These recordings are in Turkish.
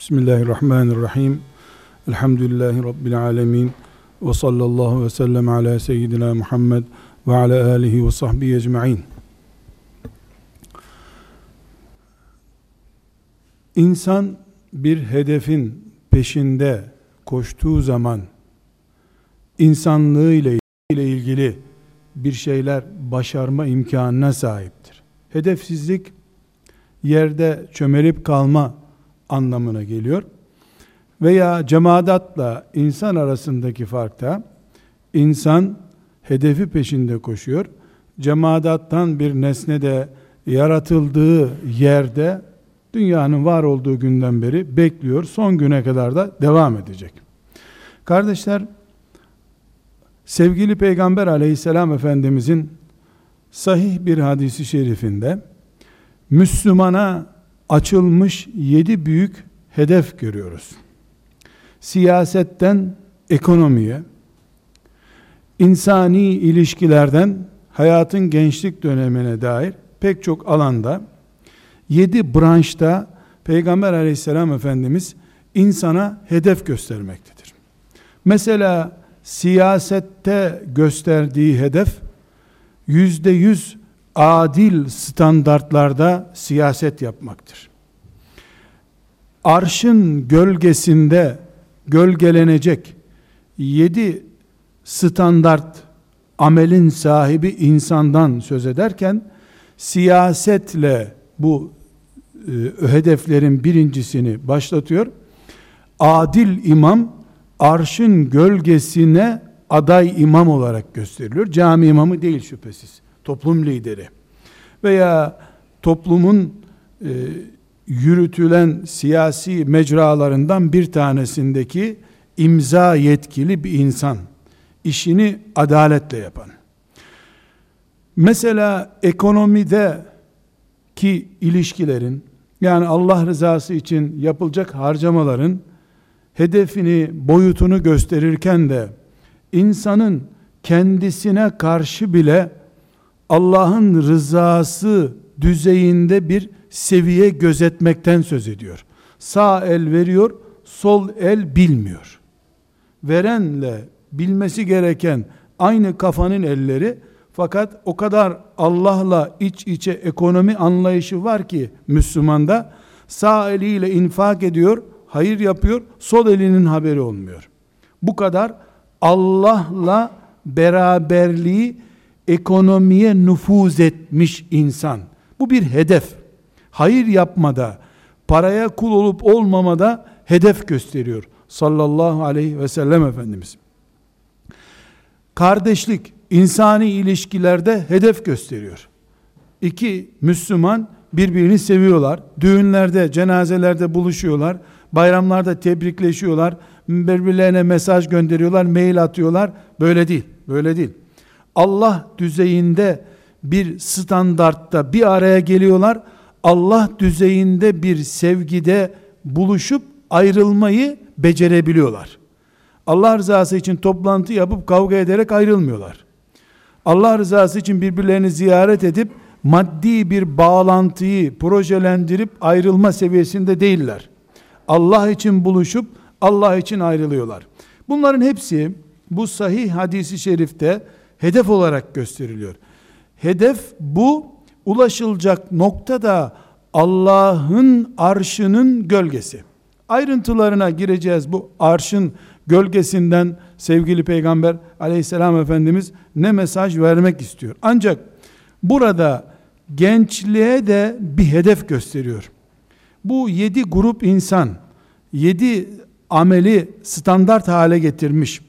Bismillahirrahmanirrahim. Elhamdülillahi Rabbil alemin. Ve sallallahu ve sellem ala seyyidina Muhammed ve ala alihi ve sahbihi ecma'in. İnsan bir hedefin peşinde koştuğu zaman insanlığı ile ilgili bir şeyler başarma imkanına sahiptir. Hedefsizlik yerde çömelip kalma anlamına geliyor. Veya cemaatla insan arasındaki farkta insan hedefi peşinde koşuyor. Cemaattan bir nesne de yaratıldığı yerde dünyanın var olduğu günden beri bekliyor. Son güne kadar da devam edecek. Kardeşler sevgili Peygamber aleyhisselam efendimizin sahih bir hadisi şerifinde Müslümana açılmış yedi büyük hedef görüyoruz. Siyasetten ekonomiye, insani ilişkilerden hayatın gençlik dönemine dair pek çok alanda yedi branşta Peygamber aleyhisselam Efendimiz insana hedef göstermektedir. Mesela siyasette gösterdiği hedef yüzde yüz adil standartlarda siyaset yapmaktır. Arşın gölgesinde gölgelenecek yedi standart amelin sahibi insandan söz ederken siyasetle bu e, hedeflerin birincisini başlatıyor. Adil imam arşın gölgesine aday imam olarak gösteriliyor. Cami imamı değil şüphesiz toplum lideri veya toplumun e, yürütülen siyasi mecralarından bir tanesindeki imza yetkili bir insan işini adaletle yapan. Mesela ekonomide ki ilişkilerin yani Allah rızası için yapılacak harcamaların hedefini, boyutunu gösterirken de insanın kendisine karşı bile Allah'ın rızası düzeyinde bir seviye gözetmekten söz ediyor. Sağ el veriyor, sol el bilmiyor. Verenle bilmesi gereken aynı kafanın elleri fakat o kadar Allah'la iç içe ekonomi anlayışı var ki Müslümanda sağ eliyle infak ediyor, hayır yapıyor, sol elinin haberi olmuyor. Bu kadar Allah'la beraberliği ekonomiye nüfuz etmiş insan. Bu bir hedef. Hayır yapmada, paraya kul olup olmamada hedef gösteriyor. Sallallahu aleyhi ve sellem Efendimiz. Kardeşlik, insani ilişkilerde hedef gösteriyor. İki Müslüman birbirini seviyorlar. Düğünlerde, cenazelerde buluşuyorlar. Bayramlarda tebrikleşiyorlar. Birbirlerine mesaj gönderiyorlar, mail atıyorlar. Böyle değil. Böyle değil. Allah düzeyinde bir standartta bir araya geliyorlar. Allah düzeyinde bir sevgide buluşup ayrılmayı becerebiliyorlar. Allah rızası için toplantı yapıp kavga ederek ayrılmıyorlar. Allah rızası için birbirlerini ziyaret edip maddi bir bağlantıyı projelendirip ayrılma seviyesinde değiller. Allah için buluşup Allah için ayrılıyorlar. Bunların hepsi bu sahih hadisi şerifte hedef olarak gösteriliyor. Hedef bu ulaşılacak nokta da Allah'ın arşının gölgesi. Ayrıntılarına gireceğiz bu arşın gölgesinden sevgili peygamber aleyhisselam efendimiz ne mesaj vermek istiyor. Ancak burada gençliğe de bir hedef gösteriyor. Bu yedi grup insan, yedi ameli standart hale getirmiş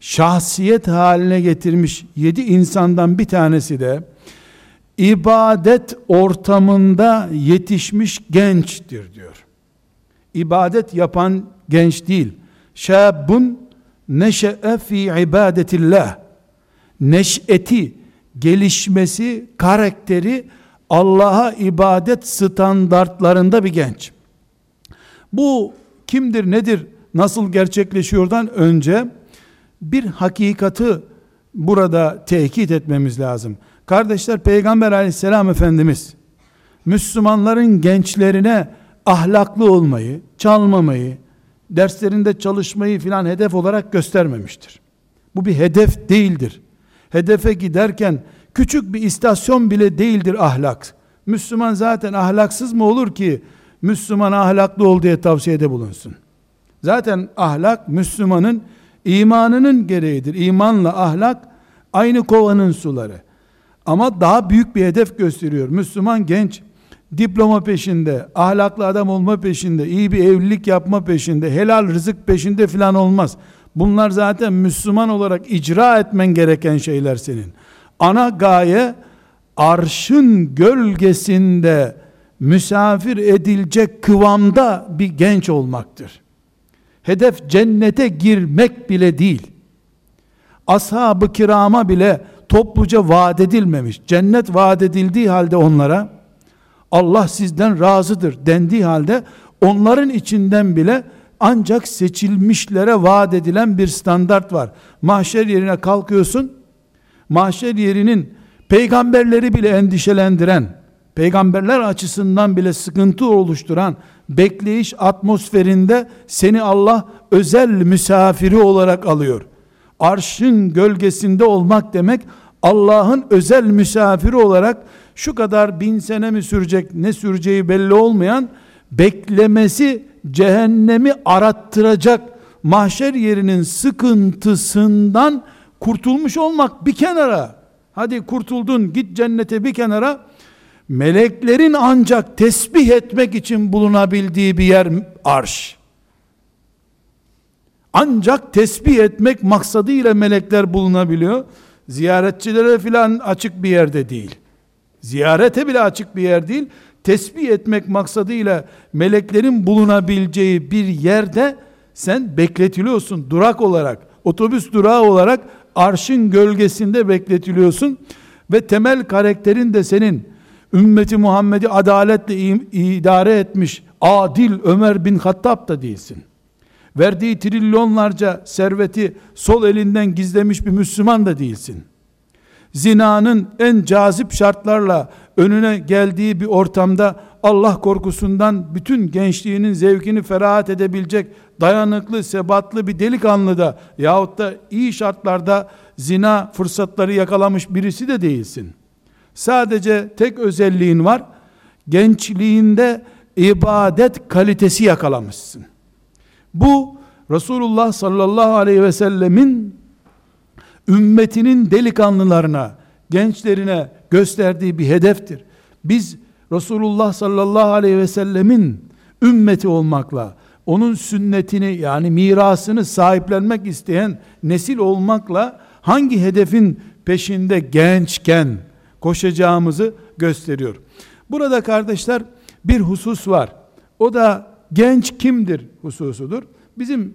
şahsiyet haline getirmiş yedi insandan bir tanesi de ibadet ortamında yetişmiş gençtir diyor. İbadet yapan genç değil. Şabun neşe'e fi ibadetillah. Neş'eti, gelişmesi, karakteri Allah'a ibadet standartlarında bir genç. Bu kimdir, nedir, nasıl gerçekleşiyordan önce bir hakikati burada tekit etmemiz lazım. Kardeşler Peygamber aleyhisselam Efendimiz Müslümanların gençlerine ahlaklı olmayı, çalmamayı, derslerinde çalışmayı filan hedef olarak göstermemiştir. Bu bir hedef değildir. Hedefe giderken küçük bir istasyon bile değildir ahlak. Müslüman zaten ahlaksız mı olur ki Müslüman ahlaklı ol diye tavsiyede bulunsun. Zaten ahlak Müslümanın imanının gereğidir. İmanla ahlak aynı kovanın suları. Ama daha büyük bir hedef gösteriyor. Müslüman genç diploma peşinde, ahlaklı adam olma peşinde, iyi bir evlilik yapma peşinde, helal rızık peşinde filan olmaz. Bunlar zaten Müslüman olarak icra etmen gereken şeyler senin. Ana gaye arşın gölgesinde misafir edilecek kıvamda bir genç olmaktır. Hedef cennete girmek bile değil. Ashab-ı kirama bile topluca vaat edilmemiş. Cennet vaat edildiği halde onlara Allah sizden razıdır dendiği halde onların içinden bile ancak seçilmişlere vaat edilen bir standart var. Mahşer yerine kalkıyorsun. Mahşer yerinin peygamberleri bile endişelendiren, peygamberler açısından bile sıkıntı oluşturan bekleyiş atmosferinde seni Allah özel misafiri olarak alıyor. Arşın gölgesinde olmak demek Allah'ın özel misafiri olarak şu kadar bin sene mi sürecek ne süreceği belli olmayan beklemesi cehennemi arattıracak mahşer yerinin sıkıntısından kurtulmuş olmak bir kenara. Hadi kurtuldun git cennete bir kenara. Meleklerin ancak tesbih etmek için bulunabildiği bir yer arş. Ancak tesbih etmek maksadıyla melekler bulunabiliyor. Ziyaretçilere filan açık bir yerde değil. Ziyarete bile açık bir yer değil. Tesbih etmek maksadıyla meleklerin bulunabileceği bir yerde sen bekletiliyorsun durak olarak. Otobüs durağı olarak arşın gölgesinde bekletiliyorsun ve temel karakterin de senin ümmeti Muhammed'i adaletle idare etmiş adil Ömer bin Hattab da değilsin. Verdiği trilyonlarca serveti sol elinden gizlemiş bir Müslüman da değilsin. Zinanın en cazip şartlarla önüne geldiği bir ortamda Allah korkusundan bütün gençliğinin zevkini ferahat edebilecek dayanıklı, sebatlı bir delikanlı da yahut da iyi şartlarda zina fırsatları yakalamış birisi de değilsin. Sadece tek özelliğin var. Gençliğinde ibadet kalitesi yakalamışsın. Bu Resulullah sallallahu aleyhi ve sellemin ümmetinin delikanlılarına, gençlerine gösterdiği bir hedeftir. Biz Resulullah sallallahu aleyhi ve sellemin ümmeti olmakla, onun sünnetini yani mirasını sahiplenmek isteyen nesil olmakla hangi hedefin peşinde gençken koşacağımızı gösteriyor. Burada kardeşler bir husus var. O da genç kimdir hususudur. Bizim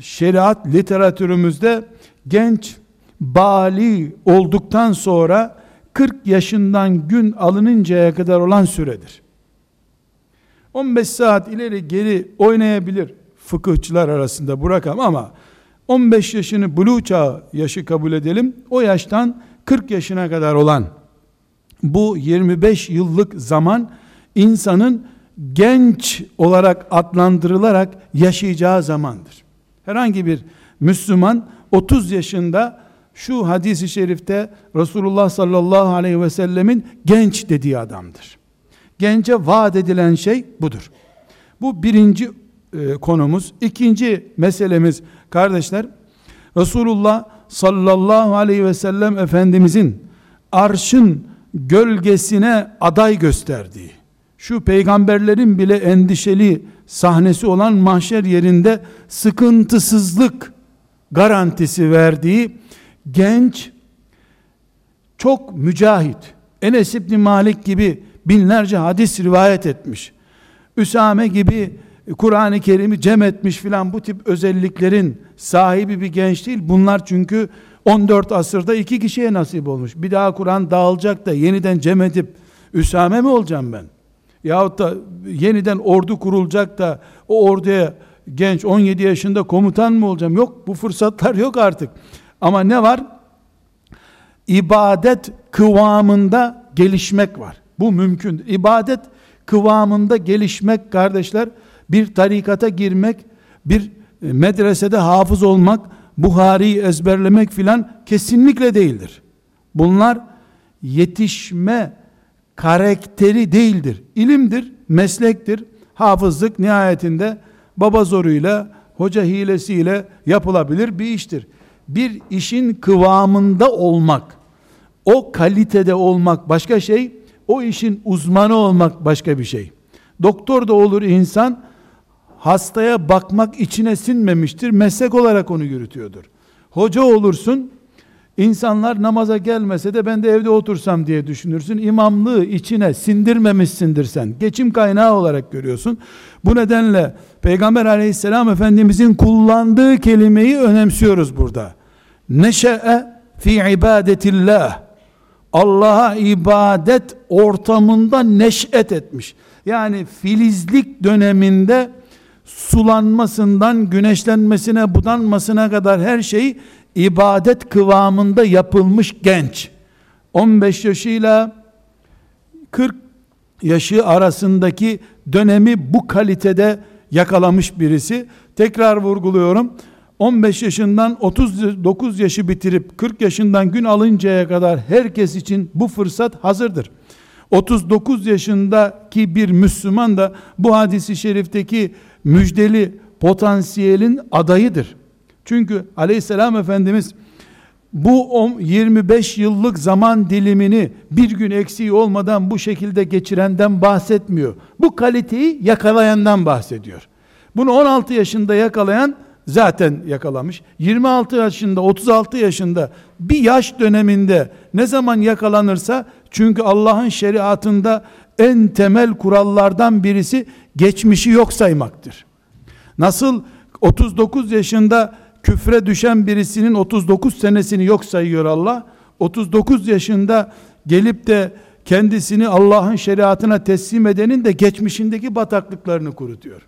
şeriat literatürümüzde genç bali olduktan sonra 40 yaşından gün alınıncaya kadar olan süredir. 15 saat ileri geri oynayabilir fıkıhçılar arasında bu rakam ama 15 yaşını buluğ çağı yaşı kabul edelim. O yaştan 40 yaşına kadar olan bu 25 yıllık zaman insanın genç olarak adlandırılarak yaşayacağı zamandır. Herhangi bir Müslüman 30 yaşında şu hadisi şerifte Resulullah sallallahu aleyhi ve sellemin genç dediği adamdır. Gence vaat edilen şey budur. Bu birinci e, konumuz. İkinci meselemiz kardeşler, Resulullah sallallahu aleyhi ve sellem Efendimizin arşın gölgesine aday gösterdiği, şu peygamberlerin bile endişeli sahnesi olan mahşer yerinde sıkıntısızlık garantisi verdiği genç, çok mücahit, Enes İbni Malik gibi binlerce hadis rivayet etmiş. Üsame gibi Kur'an-ı Kerim'i cem etmiş filan bu tip özelliklerin sahibi bir genç değil. Bunlar çünkü 14 asırda iki kişiye nasip olmuş. Bir daha Kur'an dağılacak da yeniden cem edip Üsame mi olacağım ben? Yahut da yeniden ordu kurulacak da o orduya genç 17 yaşında komutan mı olacağım? Yok bu fırsatlar yok artık. Ama ne var? İbadet kıvamında gelişmek var. Bu mümkün. İbadet kıvamında gelişmek kardeşler, bir tarikata girmek, bir e, medresede hafız olmak, Buhari'yi ezberlemek filan kesinlikle değildir. Bunlar yetişme karakteri değildir. İlimdir, meslektir. Hafızlık nihayetinde baba zoruyla, hoca hilesiyle yapılabilir bir iştir. Bir işin kıvamında olmak, o kalitede olmak başka şey, o işin uzmanı olmak başka bir şey. Doktor da olur insan, hastaya bakmak içine sinmemiştir, meslek olarak onu yürütüyordur. Hoca olursun, insanlar namaza gelmese de ben de evde otursam diye düşünürsün. İmamlığı içine sindirmemişsindir sen. Geçim kaynağı olarak görüyorsun. Bu nedenle Peygamber aleyhisselam efendimizin kullandığı kelimeyi önemsiyoruz burada. Neşe'e fi ibadetillah. Allah'a ibadet ortamında neş'et etmiş. Yani filizlik döneminde sulanmasından güneşlenmesine, budanmasına kadar her şey ibadet kıvamında yapılmış genç. 15 yaşıyla 40 yaşı arasındaki dönemi bu kalitede yakalamış birisi. Tekrar vurguluyorum. 15 yaşından 39 yaşı bitirip 40 yaşından gün alıncaya kadar herkes için bu fırsat hazırdır. 39 yaşındaki bir Müslüman da bu hadisi şerifteki müjdeli potansiyelin adayıdır. Çünkü aleyhisselam efendimiz bu 25 yıllık zaman dilimini bir gün eksiği olmadan bu şekilde geçirenden bahsetmiyor. Bu kaliteyi yakalayandan bahsediyor. Bunu 16 yaşında yakalayan zaten yakalamış. 26 yaşında, 36 yaşında bir yaş döneminde ne zaman yakalanırsa çünkü Allah'ın şeriatında en temel kurallardan birisi geçmişi yok saymaktır. Nasıl 39 yaşında küfre düşen birisinin 39 senesini yok sayıyor Allah. 39 yaşında gelip de kendisini Allah'ın şeriatına teslim edenin de geçmişindeki bataklıklarını kurutuyor.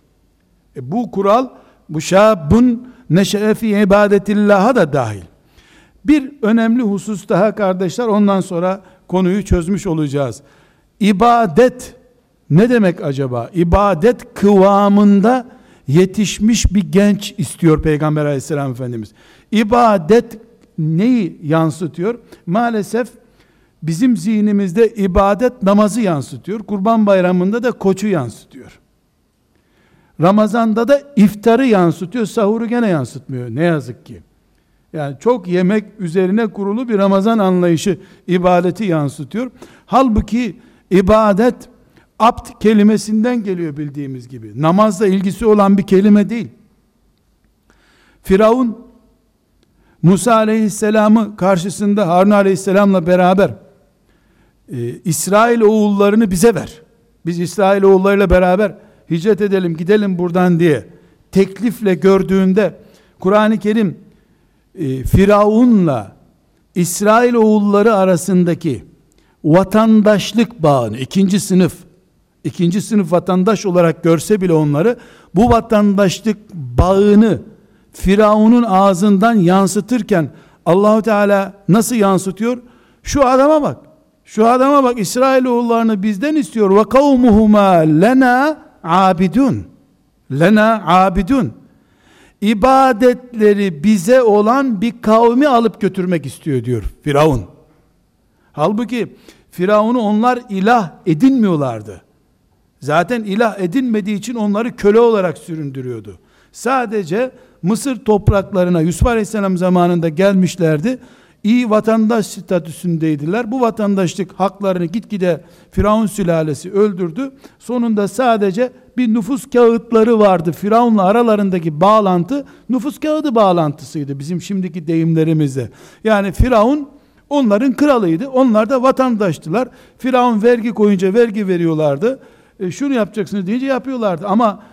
E bu kural bu şabun neşe'e fi ibadetillah'a da dahil. Bir önemli husus daha kardeşler ondan sonra konuyu çözmüş olacağız. İbadet ne demek acaba? İbadet kıvamında yetişmiş bir genç istiyor Peygamber aleyhisselam Efendimiz. İbadet neyi yansıtıyor? Maalesef bizim zihnimizde ibadet namazı yansıtıyor. Kurban bayramında da koçu yansıtıyor. Ramazanda da iftarı yansıtıyor, sahuru gene yansıtmıyor. Ne yazık ki. Yani çok yemek üzerine kurulu bir Ramazan anlayışı ibadeti yansıtıyor. Halbuki ibadet Abd kelimesinden geliyor bildiğimiz gibi. Namazla ilgisi olan bir kelime değil. Firavun Musa aleyhisselamı karşısında Harun aleyhisselamla beraber e, İsrail oğullarını bize ver. Biz İsrail oğullarıyla beraber hicret edelim gidelim buradan diye teklifle gördüğünde Kur'an-ı Kerim e, Firavun'la İsrail oğulları arasındaki vatandaşlık bağını ikinci sınıf ikinci sınıf vatandaş olarak görse bile onları bu vatandaşlık bağını Firavun'un ağzından yansıtırken Allahu Teala nasıl yansıtıyor? Şu adama bak. Şu adama bak İsrailoğullarını bizden istiyor. Ve kavmuhuma lena abidun. Lena abidun. İbadetleri bize olan bir kavmi alıp götürmek istiyor diyor Firavun. Halbuki Firavun'u onlar ilah edinmiyorlardı. Zaten ilah edinmediği için onları köle olarak süründürüyordu. Sadece Mısır topraklarına Yusuf Aleyhisselam zamanında gelmişlerdi. İyi vatandaş statüsündeydiler. Bu vatandaşlık haklarını gitgide Firavun sülalesi öldürdü. Sonunda sadece bir nüfus kağıtları vardı. Firavun'la aralarındaki bağlantı nüfus kağıdı bağlantısıydı bizim şimdiki deyimlerimizde. Yani Firavun onların kralıydı. Onlar da vatandaştılar. Firavun vergi koyunca vergi veriyorlardı e, şunu yapacaksınız deyince yapıyorlardı. Ama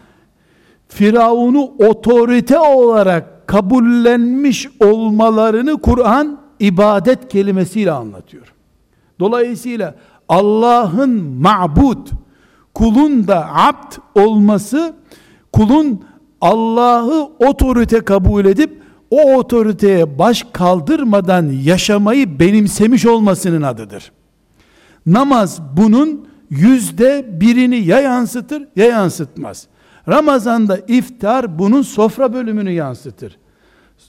Firavun'u otorite olarak kabullenmiş olmalarını Kur'an ibadet kelimesiyle anlatıyor. Dolayısıyla Allah'ın ma'bud, kulun da abd olması, kulun Allah'ı otorite kabul edip o otoriteye baş kaldırmadan yaşamayı benimsemiş olmasının adıdır. Namaz bunun yüzde birini ya yansıtır ya yansıtmaz. Ramazanda iftar bunun sofra bölümünü yansıtır.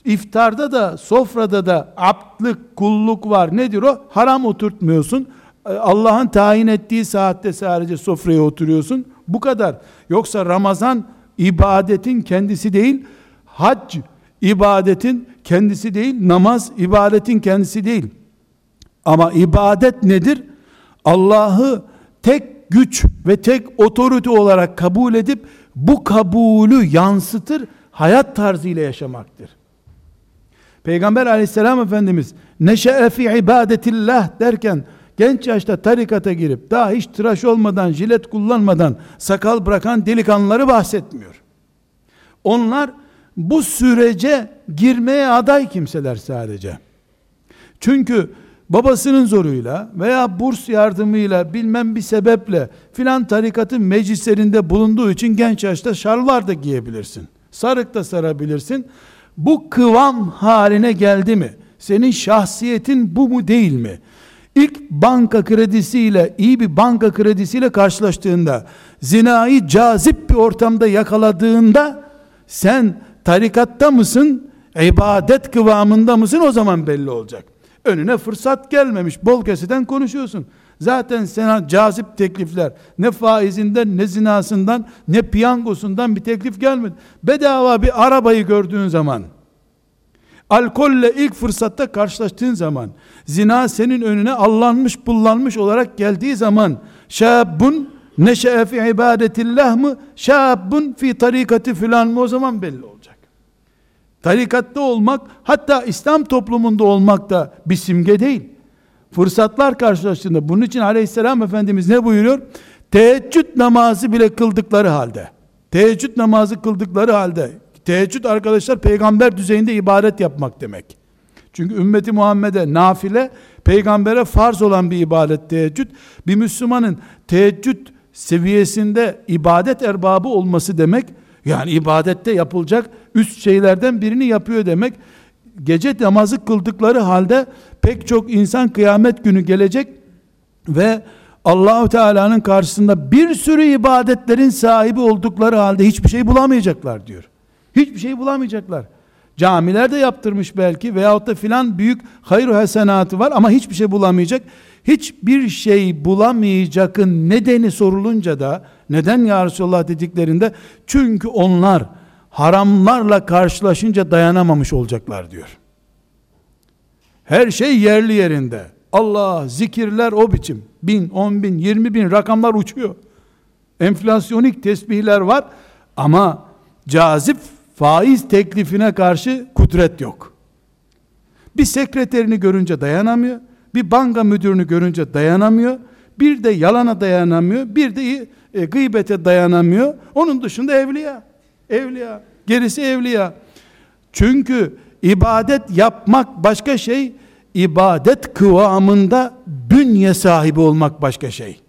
İftarda da sofrada da aptlık, kulluk var. Nedir o? Haram oturtmuyorsun. Allah'ın tayin ettiği saatte sadece sofraya oturuyorsun. Bu kadar. Yoksa Ramazan ibadetin kendisi değil, hac ibadetin kendisi değil, namaz ibadetin kendisi değil. Ama ibadet nedir? Allah'ı tek güç ve tek otorite olarak kabul edip bu kabulü yansıtır, hayat tarzıyla yaşamaktır. Peygamber aleyhisselam efendimiz neşe'e fi ibadetillah derken genç yaşta tarikata girip daha hiç tıraş olmadan, jilet kullanmadan sakal bırakan delikanlıları bahsetmiyor. Onlar bu sürece girmeye aday kimseler sadece. Çünkü babasının zoruyla veya burs yardımıyla bilmem bir sebeple filan tarikatın meclislerinde bulunduğu için genç yaşta şalvar da giyebilirsin. Sarık da sarabilirsin. Bu kıvam haline geldi mi? Senin şahsiyetin bu mu değil mi? İlk banka kredisiyle, iyi bir banka kredisiyle karşılaştığında, zinayı cazip bir ortamda yakaladığında, sen tarikatta mısın, ibadet kıvamında mısın o zaman belli olacak. Önüne fırsat gelmemiş, bol keseden konuşuyorsun. Zaten sana cazip teklifler, ne faizinden, ne zinasından, ne piyangosundan bir teklif gelmedi. Bedava bir arabayı gördüğün zaman, alkolle ilk fırsatta karşılaştığın zaman, zina senin önüne allanmış, pullanmış olarak geldiği zaman, şabun neşe'e fi ibadetillah mı, şabun fi tarikati filan mı o zaman belli olacak. Tarikatta olmak, hatta İslam toplumunda olmak da bir simge değil. Fırsatlar karşılaştığında, bunun için aleyhisselam Efendimiz ne buyuruyor? Teheccüd namazı bile kıldıkları halde, teheccüd namazı kıldıkları halde, teheccüd arkadaşlar peygamber düzeyinde ibadet yapmak demek. Çünkü ümmeti Muhammed'e nafile, peygambere farz olan bir ibadet teheccüd. Bir Müslümanın teheccüd seviyesinde ibadet erbabı olması demek, yani ibadette yapılacak üst şeylerden birini yapıyor demek. Gece namazı kıldıkları halde pek çok insan kıyamet günü gelecek ve Allahu Teala'nın karşısında bir sürü ibadetlerin sahibi oldukları halde hiçbir şey bulamayacaklar diyor. Hiçbir şey bulamayacaklar. Camiler de yaptırmış belki veyahut da filan büyük hayır hasenatı var ama hiçbir şey bulamayacak. Hiçbir şey bulamayacakın nedeni sorulunca da neden ya Resulallah dediklerinde çünkü onlar haramlarla karşılaşınca dayanamamış olacaklar diyor. Her şey yerli yerinde. Allah zikirler o biçim. Bin, on bin, yirmi bin rakamlar uçuyor. Enflasyonik tesbihler var ama cazip faiz teklifine karşı kudret yok. Bir sekreterini görünce dayanamıyor. Bir banka müdürünü görünce dayanamıyor. Bir de yalana dayanamıyor. Bir de e, gıybete dayanamıyor. Onun dışında evliya. Evliya. Gerisi evliya. Çünkü ibadet yapmak başka şey, ibadet kıvamında bünye sahibi olmak başka şey.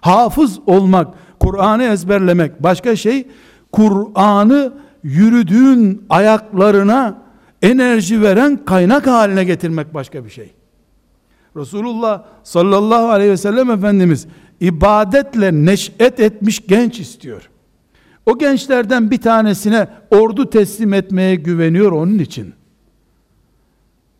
Hafız olmak, Kur'an'ı ezberlemek başka şey, Kur'an'ı yürüdüğün ayaklarına enerji veren kaynak haline getirmek başka bir şey. Resulullah sallallahu aleyhi ve sellem Efendimiz ibadetle neş'et etmiş genç istiyor. O gençlerden bir tanesine ordu teslim etmeye güveniyor onun için.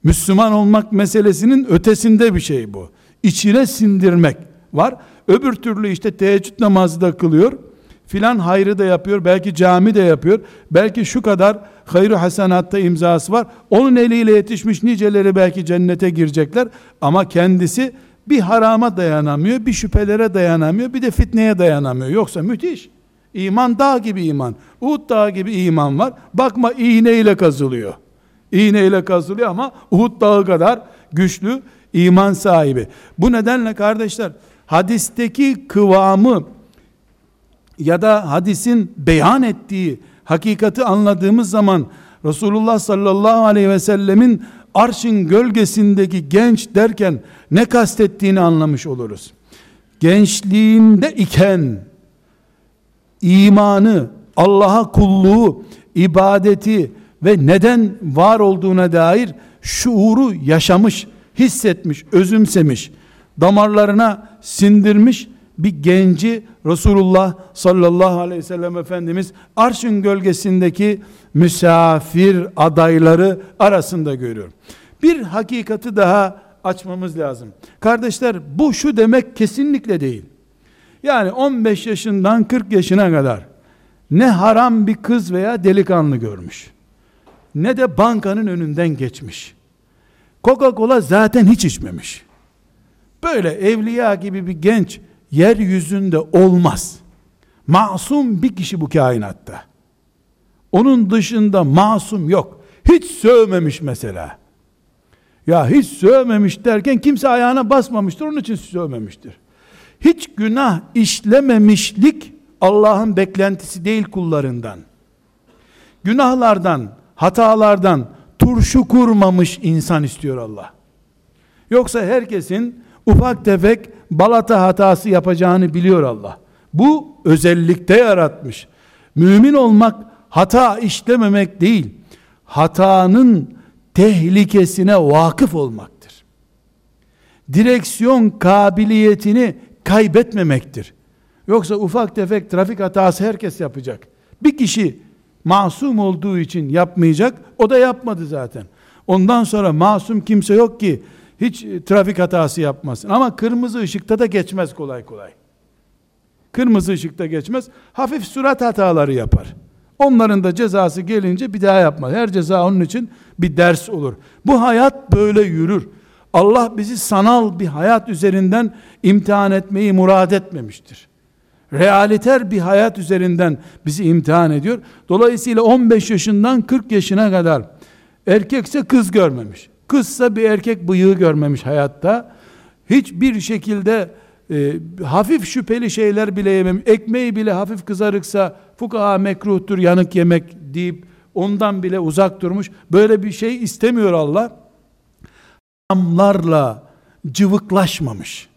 Müslüman olmak meselesinin ötesinde bir şey bu. İçine sindirmek var. Öbür türlü işte teheccüd namazı da kılıyor. Filan hayrı da yapıyor. Belki cami de yapıyor. Belki şu kadar hayru hasanatta imzası var. Onun eliyle yetişmiş niceleri belki cennete girecekler. Ama kendisi bir harama dayanamıyor, bir şüphelere dayanamıyor, bir de fitneye dayanamıyor. Yoksa müthiş. İman dağ gibi iman. Uhud dağı gibi iman var. Bakma iğneyle kazılıyor. İğneyle kazılıyor ama Uhud dağı kadar güçlü iman sahibi. Bu nedenle kardeşler hadisteki kıvamı ya da hadisin beyan ettiği hakikati anladığımız zaman Resulullah sallallahu aleyhi ve sellemin arşın gölgesindeki genç derken ne kastettiğini anlamış oluruz. Gençliğinde iken imanı, Allah'a kulluğu, ibadeti ve neden var olduğuna dair şuuru yaşamış, hissetmiş, özümsemiş, damarlarına sindirmiş bir genci Resulullah sallallahu aleyhi ve sellem Efendimiz arşın gölgesindeki misafir adayları arasında görüyor. Bir hakikati daha açmamız lazım. Kardeşler bu şu demek kesinlikle değil. Yani 15 yaşından 40 yaşına kadar ne haram bir kız veya delikanlı görmüş. Ne de bankanın önünden geçmiş. Coca-Cola zaten hiç içmemiş. Böyle evliya gibi bir genç yeryüzünde olmaz. Masum bir kişi bu kainatta. Onun dışında masum yok. Hiç sövmemiş mesela. Ya hiç sövmemiş derken kimse ayağına basmamıştır onun için sövmemiştir. Hiç günah işlememişlik Allah'ın beklentisi değil kullarından. Günahlardan, hatalardan turşu kurmamış insan istiyor Allah. Yoksa herkesin ufak tefek balata hatası yapacağını biliyor Allah. Bu özellikte yaratmış. Mümin olmak hata işlememek değil. Hatanın tehlikesine vakıf olmaktır. Direksiyon kabiliyetini kaybetmemektir. Yoksa ufak tefek trafik hatası herkes yapacak. Bir kişi masum olduğu için yapmayacak. O da yapmadı zaten. Ondan sonra masum kimse yok ki hiç trafik hatası yapmasın. Ama kırmızı ışıkta da geçmez kolay kolay. Kırmızı ışıkta geçmez. Hafif surat hataları yapar. Onların da cezası gelince bir daha yapmaz. Her ceza onun için bir ders olur. Bu hayat böyle yürür. Allah bizi sanal bir hayat üzerinden imtihan etmeyi murad etmemiştir. Realiter bir hayat üzerinden bizi imtihan ediyor. Dolayısıyla 15 yaşından 40 yaşına kadar erkekse kız görmemiş. Kızsa bir erkek bıyığı görmemiş hayatta. Hiçbir şekilde e, hafif şüpheli şeyler bile yememiş. Ekmeği bile hafif kızarıksa fukaha mekruhtur yanık yemek deyip ondan bile uzak durmuş. Böyle bir şey istemiyor Allah. Haramlarla cıvıklaşmamış.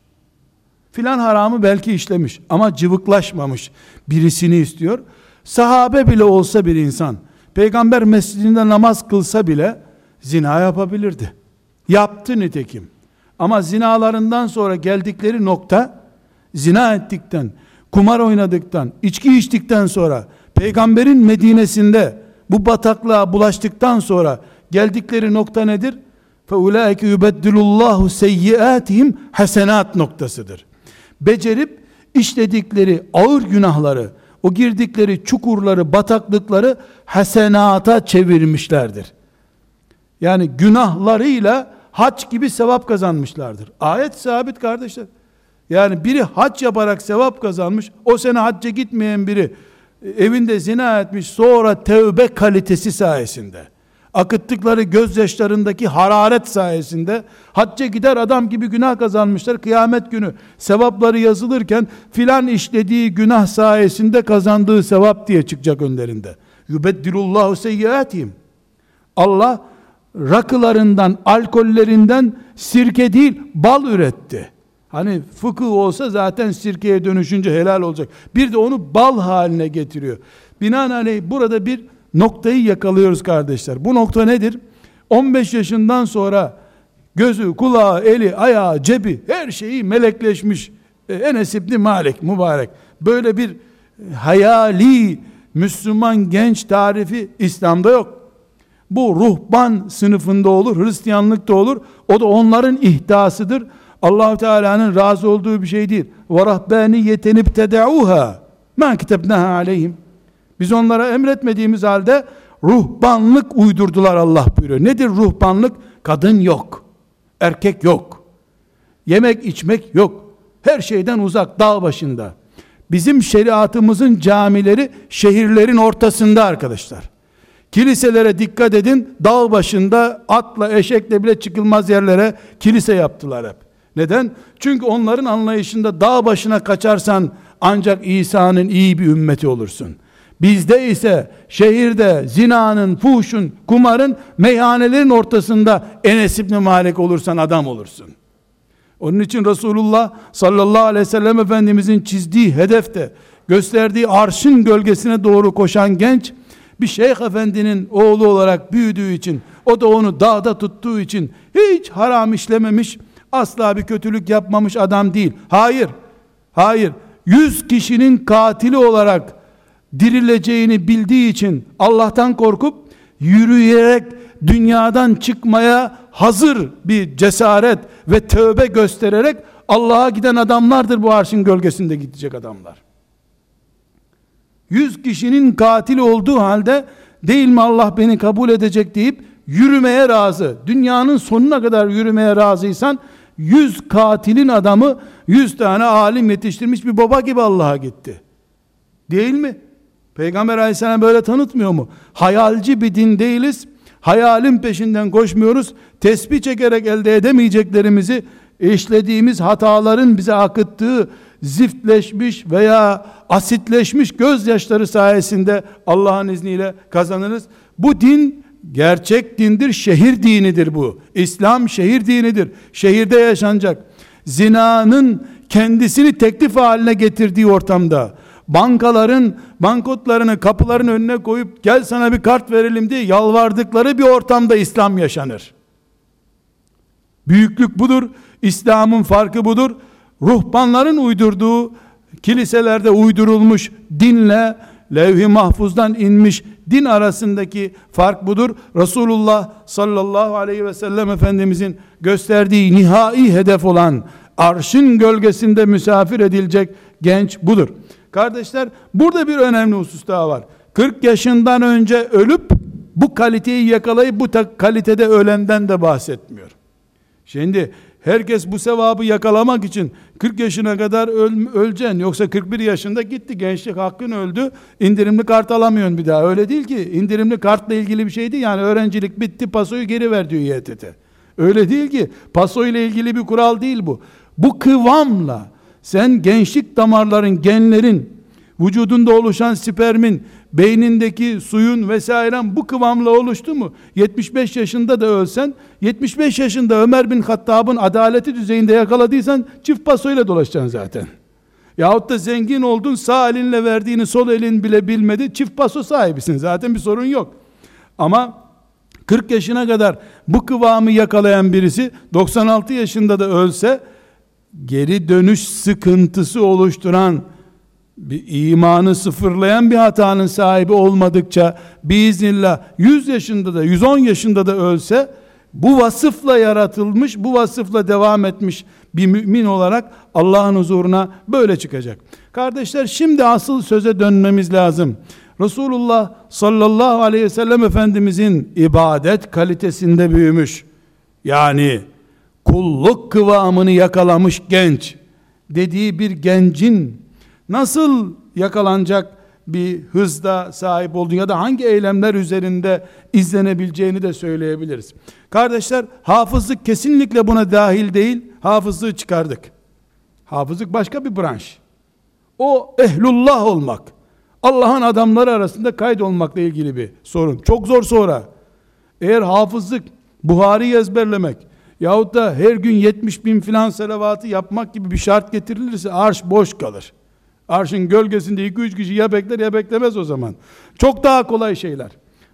Filan haramı belki işlemiş ama cıvıklaşmamış birisini istiyor. Sahabe bile olsa bir insan, peygamber mescidinde namaz kılsa bile zina yapabilirdi. Yaptı nitekim. Ama zinalarından sonra geldikleri nokta, zina ettikten, kumar oynadıktan, içki içtikten sonra, peygamberin Medine'sinde bu bataklığa bulaştıktan sonra geldikleri nokta nedir? فَاُولَٰئِكَ يُبَدِّلُ اللّٰهُ سَيِّئَاتِهِمْ hasenat noktasıdır. Becerip işledikleri ağır günahları, o girdikleri çukurları, bataklıkları hasenata çevirmişlerdir. Yani günahlarıyla hac gibi sevap kazanmışlardır. Ayet sabit kardeşler. Yani biri hac yaparak sevap kazanmış, o sene hacca gitmeyen biri evinde zina etmiş, sonra tevbe kalitesi sayesinde, akıttıkları gözyaşlarındaki hararet sayesinde, hacca gider adam gibi günah kazanmışlar, kıyamet günü sevapları yazılırken, filan işlediği günah sayesinde kazandığı sevap diye çıkacak önlerinde. Yubeddilullahu seyyiatihim. Allah, rakılarından, alkollerinden sirke değil, bal üretti. Hani fıkıh olsa zaten sirkeye dönüşünce helal olacak. Bir de onu bal haline getiriyor. Binaenaleyh burada bir noktayı yakalıyoruz kardeşler. Bu nokta nedir? 15 yaşından sonra gözü, kulağı, eli, ayağı, cebi her şeyi melekleşmiş. E, Enes İbni Malik mübarek. Böyle bir hayali Müslüman genç tarifi İslam'da yok. Bu ruhban sınıfında olur, Hristiyanlıkta olur. O da onların ihtasıdır allah Teala'nın razı olduğu bir şey değil. Ve rahbaniyeten ibtedauha ma kitebnaha aleyhim. Biz onlara emretmediğimiz halde ruhbanlık uydurdular Allah buyuruyor. Nedir ruhbanlık? Kadın yok. Erkek yok. Yemek içmek yok. Her şeyden uzak dağ başında. Bizim şeriatımızın camileri şehirlerin ortasında arkadaşlar. Kiliselere dikkat edin. Dağ başında atla eşekle bile çıkılmaz yerlere kilise yaptılar hep. Neden? Çünkü onların anlayışında dağ başına kaçarsan ancak İsa'nın iyi bir ümmeti olursun. Bizde ise şehirde zinanın, fuhuşun, kumarın, meyhanelerin ortasında Enes İbni Malik olursan adam olursun. Onun için Resulullah sallallahu aleyhi ve sellem Efendimizin çizdiği hedefte, gösterdiği arşın gölgesine doğru koşan genç, bir şeyh efendinin oğlu olarak büyüdüğü için, o da onu dağda tuttuğu için, hiç haram işlememiş, asla bir kötülük yapmamış adam değil. Hayır. Hayır. Yüz kişinin katili olarak dirileceğini bildiği için Allah'tan korkup yürüyerek dünyadan çıkmaya hazır bir cesaret ve tövbe göstererek Allah'a giden adamlardır bu arşın gölgesinde gidecek adamlar. Yüz kişinin katil olduğu halde değil mi Allah beni kabul edecek deyip yürümeye razı. Dünyanın sonuna kadar yürümeye razıysan yüz katilin adamı yüz tane alim yetiştirmiş bir baba gibi Allah'a gitti. Değil mi? Peygamber aleyhisselam böyle tanıtmıyor mu? Hayalci bir din değiliz. Hayalin peşinden koşmuyoruz. Tesbih çekerek elde edemeyeceklerimizi işlediğimiz hataların bize akıttığı ziftleşmiş veya asitleşmiş gözyaşları sayesinde Allah'ın izniyle kazanırız. Bu din gerçek dindir, şehir dinidir bu. İslam şehir dinidir. Şehirde yaşanacak. Zinanın kendisini teklif haline getirdiği ortamda, bankaların bankotlarını kapıların önüne koyup gel sana bir kart verelim diye yalvardıkları bir ortamda İslam yaşanır. Büyüklük budur. İslam'ın farkı budur. Ruhbanların uydurduğu kiliselerde uydurulmuş dinle levh-i mahfuzdan inmiş din arasındaki fark budur. Resulullah sallallahu aleyhi ve sellem Efendimizin gösterdiği nihai hedef olan arşın gölgesinde misafir edilecek genç budur. Kardeşler burada bir önemli husus daha var. 40 yaşından önce ölüp bu kaliteyi yakalayıp bu kalitede ölenden de bahsetmiyor. Şimdi herkes bu sevabı yakalamak için 40 yaşına kadar öl, öleceksin. Yoksa 41 yaşında gitti gençlik hakkın öldü. İndirimli kart alamıyorsun bir daha. Öyle değil ki. İndirimli kartla ilgili bir şeydi. Yani öğrencilik bitti pasoyu geri ver diyor YTT. Öyle değil ki. Paso ile ilgili bir kural değil bu. Bu kıvamla sen gençlik damarların, genlerin, vücudunda oluşan spermin, beynindeki suyun vesairen bu kıvamla oluştu mu? 75 yaşında da ölsen, 75 yaşında Ömer bin Hattab'ın adaleti düzeyinde yakaladıysan çift pasoyla dolaşacaksın zaten. Yahut da zengin oldun sağ elinle verdiğini sol elin bile bilmedi. Çift paso sahibisin zaten bir sorun yok. Ama 40 yaşına kadar bu kıvamı yakalayan birisi 96 yaşında da ölse geri dönüş sıkıntısı oluşturan bir imanı sıfırlayan bir hatanın sahibi olmadıkça biiznillah 100 yaşında da 110 yaşında da ölse bu vasıfla yaratılmış, bu vasıfla devam etmiş bir mümin olarak Allah'ın huzuruna böyle çıkacak. Kardeşler şimdi asıl söze dönmemiz lazım. Resulullah sallallahu aleyhi ve sellem Efendimizin ibadet kalitesinde büyümüş. Yani kulluk kıvamını yakalamış genç dediği bir gencin nasıl yakalanacak bir hızda sahip olduğunu ya da hangi eylemler üzerinde izlenebileceğini de söyleyebiliriz. Kardeşler hafızlık kesinlikle buna dahil değil. Hafızlığı çıkardık. Hafızlık başka bir branş. O ehlullah olmak. Allah'ın adamları arasında kaydolmakla ilgili bir sorun. Çok zor sonra. Eğer hafızlık, Buhari ezberlemek, yahut da her gün 70 bin filan selavatı yapmak gibi bir şart getirilirse arş boş kalır. Arşın gölgesinde 2-3 kişi ya bekler ya beklemez o zaman. Çok daha kolay şeyler.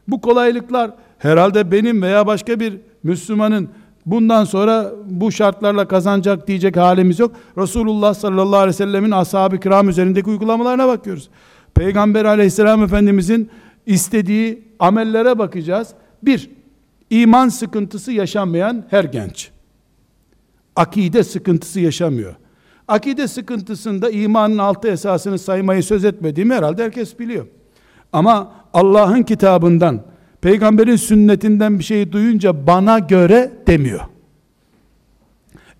Bu kolaylıklar herhalde benim veya başka bir Müslümanın bundan sonra bu şartlarla kazanacak diyecek halimiz yok. Resulullah sallallahu aleyhi ve sellemin ashab-ı kiram üzerindeki uygulamalarına bakıyoruz. Peygamber aleyhisselam efendimizin istediği amellere bakacağız. Bir, iman sıkıntısı yaşamayan her genç. Akide sıkıntısı yaşamıyor. Akide sıkıntısında imanın altı esasını saymayı söz etmediğimi herhalde herkes biliyor. Ama Allah'ın kitabından, peygamberin sünnetinden bir şeyi duyunca bana göre demiyor.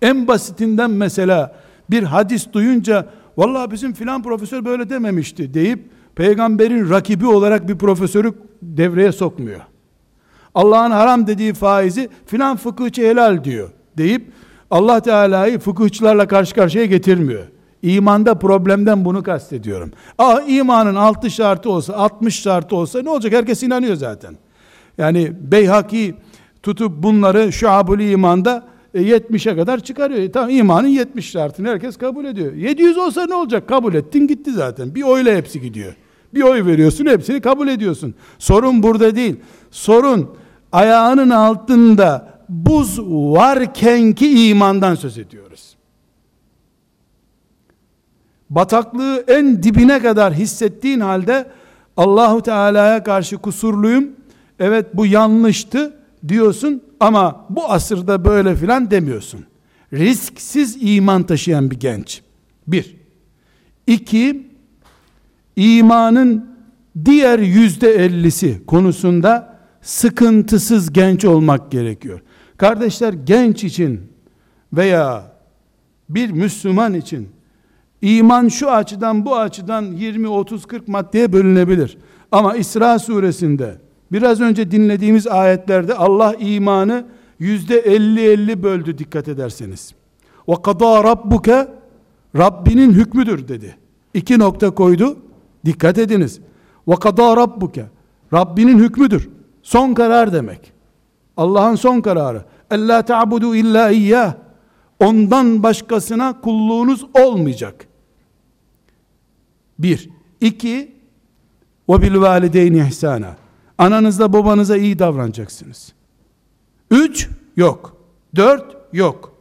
En basitinden mesela bir hadis duyunca vallahi bizim filan profesör böyle dememişti deyip peygamberin rakibi olarak bir profesörü devreye sokmuyor. Allah'ın haram dediği faizi filan fıkıhçı helal diyor deyip Allah Teala'yı fıkıhçılarla karşı karşıya getirmiyor. İmanda problemden bunu kastediyorum. Ah imanın altı şartı olsa, 60 şartı olsa ne olacak? Herkes inanıyor zaten. Yani Beyhaki tutup bunları şuabul imanda 70'e e, kadar çıkarıyor. E, tamam imanın 70 şartını herkes kabul ediyor. 700 olsa ne olacak? Kabul ettin gitti zaten. Bir oyla hepsi gidiyor. Bir oy veriyorsun hepsini kabul ediyorsun. Sorun burada değil. Sorun ayağının altında buz varkenki imandan söz ediyoruz. Bataklığı en dibine kadar hissettiğin halde Allahu Teala'ya karşı kusurluyum. Evet bu yanlıştı diyorsun ama bu asırda böyle filan demiyorsun. Risksiz iman taşıyan bir genç. Bir. İki, imanın diğer yüzde ellisi konusunda sıkıntısız genç olmak gerekiyor. Kardeşler genç için veya bir Müslüman için iman şu açıdan bu açıdan 20 30 40 maddeye bölünebilir. Ama İsra suresinde biraz önce dinlediğimiz ayetlerde Allah imanı yüzde 50-50 böldü dikkat ederseniz. Ve kadâ rabbuke Rabbinin hükmüdür dedi. İki nokta koydu. Dikkat ediniz. Ve kadâ rabbuke Rabbinin hükmüdür. Son karar demek. Allah'ın son kararı. Ella ta'budu illa iyyah. Ondan başkasına kulluğunuz olmayacak. Bir. İki. Ve bil valideyni ihsana. Ananızla babanıza iyi davranacaksınız. Üç. Yok. Dört. Yok.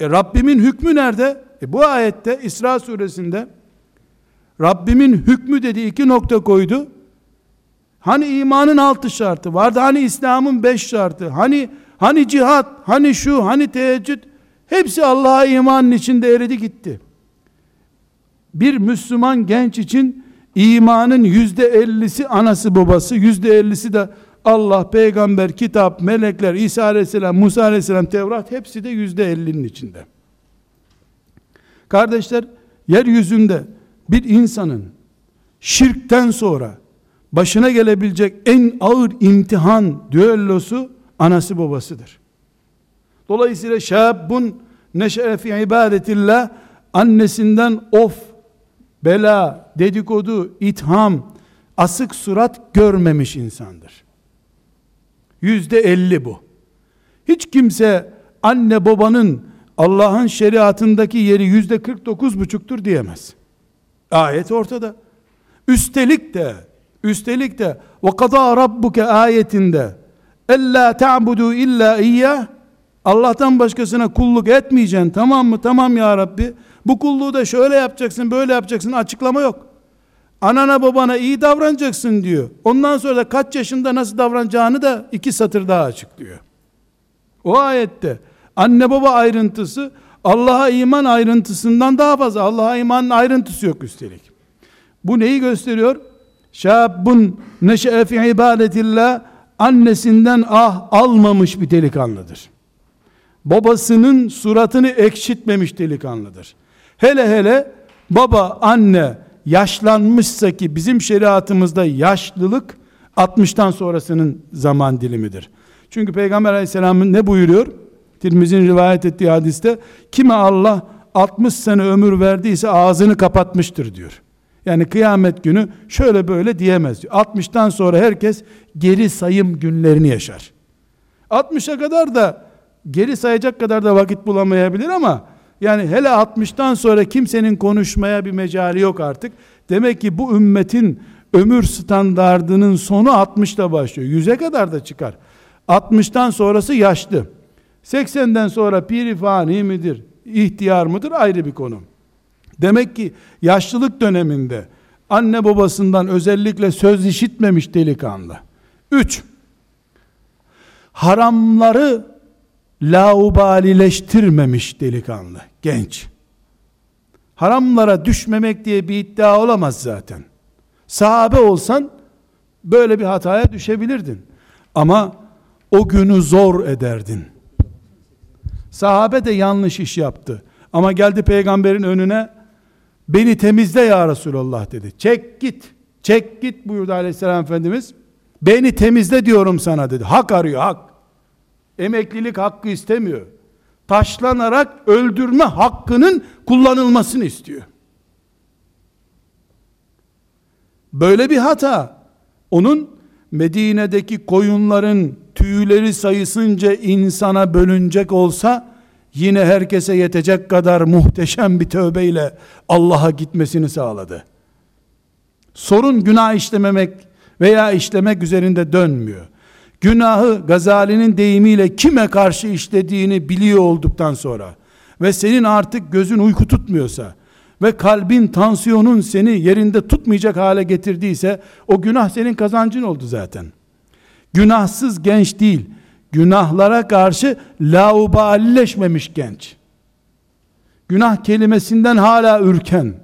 E Rabbimin hükmü nerede? E bu ayette İsra suresinde Rabbimin hükmü dedi iki nokta koydu. Hani imanın altı şartı vardı. Hani İslam'ın beş şartı. Hani hani cihat, hani şu, hani teheccüd. Hepsi Allah'a imanın içinde eridi gitti. Bir Müslüman genç için imanın yüzde ellisi anası babası, yüzde ellisi de Allah, peygamber, kitap, melekler, İsa aleyhisselam, Musa aleyhisselam, Tevrat hepsi de yüzde ellinin içinde. Kardeşler, yeryüzünde bir insanın şirkten sonra başına gelebilecek en ağır imtihan düellosu anası babasıdır. Dolayısıyla şabun neşe'e fi ibadetillah annesinden of, bela, dedikodu, itham, asık surat görmemiş insandır. Yüzde elli bu. Hiç kimse anne babanın Allah'ın şeriatındaki yeri yüzde kırk dokuz buçuktur diyemez. Ayet ortada. Üstelik de üstelik de ve kadâ rabbuke ayetinde ella ta'budu illa iyyah Allah'tan başkasına kulluk etmeyeceksin. Tamam mı? Tamam ya Rabbi. Bu kulluğu da şöyle yapacaksın böyle yapacaksın. Açıklama yok. Anana babana iyi davranacaksın diyor. Ondan sonra da kaç yaşında nasıl davranacağını da iki satır daha açıklıyor o ayette anne baba ayrıntısı Allah'a iman ayrıntısından daha fazla. Allah'a imanın ayrıntısı yok üstelik. Bu neyi gösteriyor? Şabun neşe'e fi ibadetillah annesinden ah almamış bir delikanlıdır. Babasının suratını ekşitmemiş delikanlıdır. Hele hele baba anne yaşlanmışsa ki bizim şeriatımızda yaşlılık 60'tan sonrasının zaman dilimidir. Çünkü Peygamber aleyhisselamın ne buyuruyor? Tirmiz'in rivayet ettiği hadiste kime Allah 60 sene ömür verdiyse ağzını kapatmıştır diyor. Yani kıyamet günü şöyle böyle diyemez diyor. 60'tan sonra herkes geri sayım günlerini yaşar. 60'a kadar da geri sayacak kadar da vakit bulamayabilir ama yani hele 60'tan sonra kimsenin konuşmaya bir mecali yok artık. Demek ki bu ümmetin ömür standardının sonu 60'ta başlıyor. 100'e kadar da çıkar. 60'tan sonrası yaşlı. 80'den sonra piri fani midir, ihtiyar mıdır ayrı bir konu. Demek ki yaşlılık döneminde anne babasından özellikle söz işitmemiş delikanlı. 3. Haramları laubalileştirmemiş delikanlı, genç. Haramlara düşmemek diye bir iddia olamaz zaten. Sahabe olsan böyle bir hataya düşebilirdin. Ama o günü zor ederdin. Sahabe de yanlış iş yaptı. Ama geldi peygamberin önüne beni temizle ya Resulallah dedi. Çek git. Çek git buyurdu aleyhisselam efendimiz. Beni temizle diyorum sana dedi. Hak arıyor hak. Emeklilik hakkı istemiyor. Taşlanarak öldürme hakkının kullanılmasını istiyor. Böyle bir hata onun Medine'deki koyunların tüyleri sayısınca insana bölünecek olsa yine herkese yetecek kadar muhteşem bir tövbeyle Allah'a gitmesini sağladı. Sorun günah işlememek veya işlemek üzerinde dönmüyor. günahı Gazali'nin deyimiyle kime karşı işlediğini biliyor olduktan sonra ve senin artık gözün uyku tutmuyorsa ve kalbin tansiyonun seni yerinde tutmayacak hale getirdiyse o günah senin kazancın oldu zaten. Günahsız genç değil, günahlara karşı lauballeşmemiş genç. Günah kelimesinden hala ürken,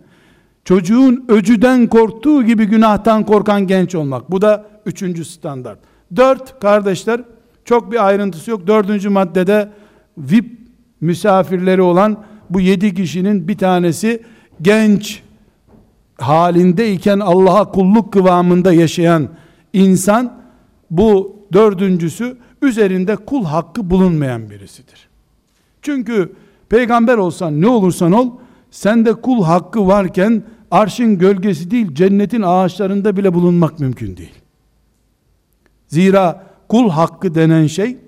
çocuğun öcüden korktuğu gibi günahtan korkan genç olmak. Bu da üçüncü standart. Dört kardeşler, çok bir ayrıntısı yok. Dördüncü maddede VIP misafirleri olan bu yedi kişinin bir tanesi genç halindeyken Allah'a kulluk kıvamında yaşayan insan bu dördüncüsü üzerinde kul hakkı bulunmayan birisidir. Çünkü peygamber olsan ne olursan ol sende kul hakkı varken arşın gölgesi değil cennetin ağaçlarında bile bulunmak mümkün değil. Zira kul hakkı denen şey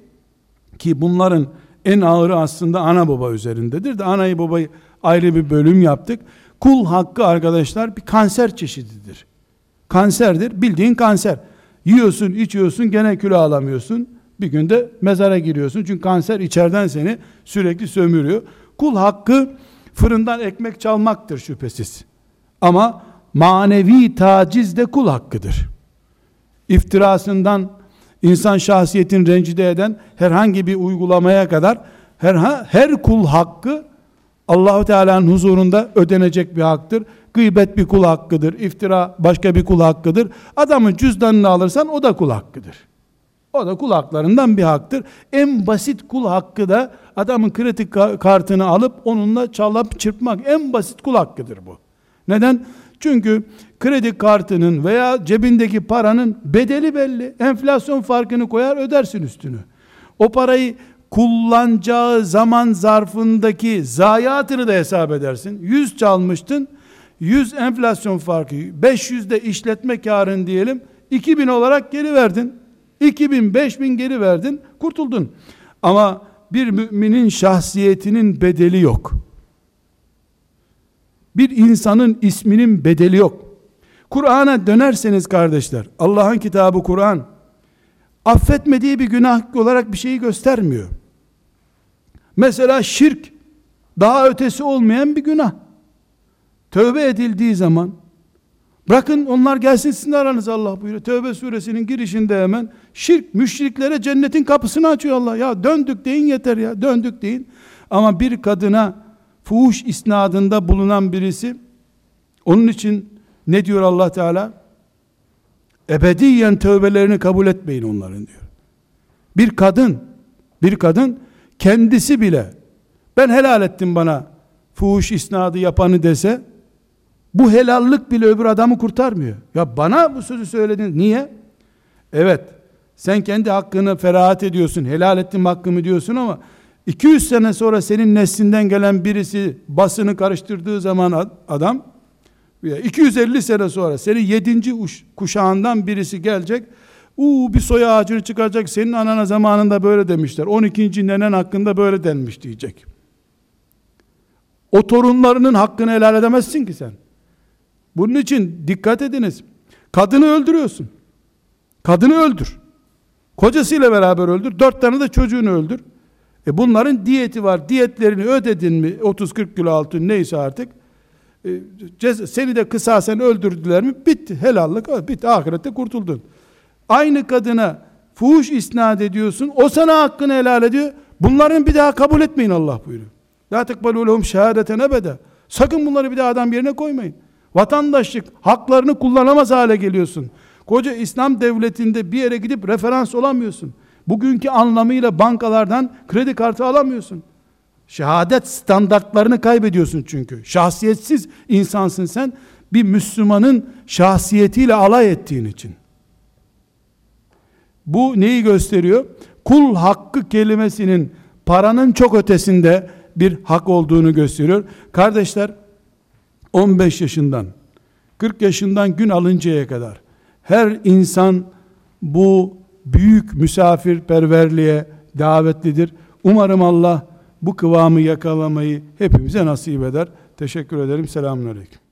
ki bunların en ağırı aslında ana baba üzerindedir de anayı babayı ayrı bir bölüm yaptık. Kul hakkı arkadaşlar bir kanser çeşididir. Kanserdir. Bildiğin kanser. Yiyorsun, içiyorsun, gene kilo alamıyorsun. Bir günde mezara giriyorsun. Çünkü kanser içeriden seni sürekli sömürüyor. Kul hakkı fırından ekmek çalmaktır şüphesiz. Ama manevi taciz de kul hakkıdır. İftirasından insan şahsiyetini rencide eden herhangi bir uygulamaya kadar her, her kul hakkı Allahu Teala'nın huzurunda ödenecek bir haktır. Gıybet bir kul hakkıdır. İftira başka bir kul hakkıdır. Adamın cüzdanını alırsan o da kul hakkıdır. O da kul haklarından bir haktır. En basit kul hakkı da adamın kredi kartını alıp onunla çalıp çırpmak en basit kul hakkıdır bu. Neden? Çünkü kredi kartının veya cebindeki paranın bedeli belli. Enflasyon farkını koyar ödersin üstünü. O parayı kullanacağı zaman zarfındaki zayiatını da hesap edersin. 100 çalmıştın. 100 enflasyon farkı. 500 de işletme karın diyelim. 2000 olarak geri verdin. 2000, 5000 geri verdin. Kurtuldun. Ama bir müminin şahsiyetinin bedeli yok. Bir insanın isminin bedeli yok. Kur'an'a dönerseniz kardeşler, Allah'ın kitabı Kur'an, affetmediği bir günah olarak bir şeyi göstermiyor. Mesela şirk, daha ötesi olmayan bir günah. Tövbe edildiği zaman, bırakın onlar gelsin sizin aranız Allah buyuruyor. Tövbe suresinin girişinde hemen, şirk, müşriklere cennetin kapısını açıyor Allah. Ya döndük deyin yeter ya, döndük deyin. Ama bir kadına, fuhuş isnadında bulunan birisi, onun için ne diyor Allah Teala? Ebediyen tövbelerini kabul etmeyin onların diyor. Bir kadın, bir kadın kendisi bile ben helal ettim bana fuhuş isnadı yapanı dese bu helallik bile öbür adamı kurtarmıyor. Ya bana bu sözü söyledin. Niye? Evet. Sen kendi hakkını ferahat ediyorsun. Helal ettim hakkımı diyorsun ama 200 sene sonra senin neslinden gelen birisi basını karıştırdığı zaman adam 250 sene sonra senin 7. kuşağından birisi gelecek Uuu bir soy ağacını çıkaracak senin anana zamanında böyle demişler 12. nenen hakkında böyle denmiş diyecek o torunlarının hakkını helal edemezsin ki sen bunun için dikkat ediniz kadını öldürüyorsun kadını öldür kocasıyla beraber öldür dört tane de çocuğunu öldür e bunların diyeti var diyetlerini ödedin mi 30-40 kilo altın neyse artık e, seni de kısasen öldürdüler mi? Bitti. Helallik bitti. Ahirette kurtuldun. Aynı kadına fuhuş isnat ediyorsun. O sana hakkını helal ediyor. Bunların bir daha kabul etmeyin Allah buyuruyor. La tekbalu lehum şehadeten ebede. Sakın bunları bir daha adam yerine koymayın. Vatandaşlık haklarını kullanamaz hale geliyorsun. Koca İslam devletinde bir yere gidip referans olamıyorsun. Bugünkü anlamıyla bankalardan kredi kartı alamıyorsun. Şehadet standartlarını kaybediyorsun çünkü. Şahsiyetsiz insansın sen. Bir Müslümanın şahsiyetiyle alay ettiğin için. Bu neyi gösteriyor? Kul hakkı kelimesinin paranın çok ötesinde bir hak olduğunu gösteriyor. Kardeşler 15 yaşından 40 yaşından gün alıncaya kadar her insan bu büyük misafirperverliğe davetlidir. Umarım Allah bu kıvamı yakalamayı hepimize nasip eder. Teşekkür ederim. Selamun Aleyküm.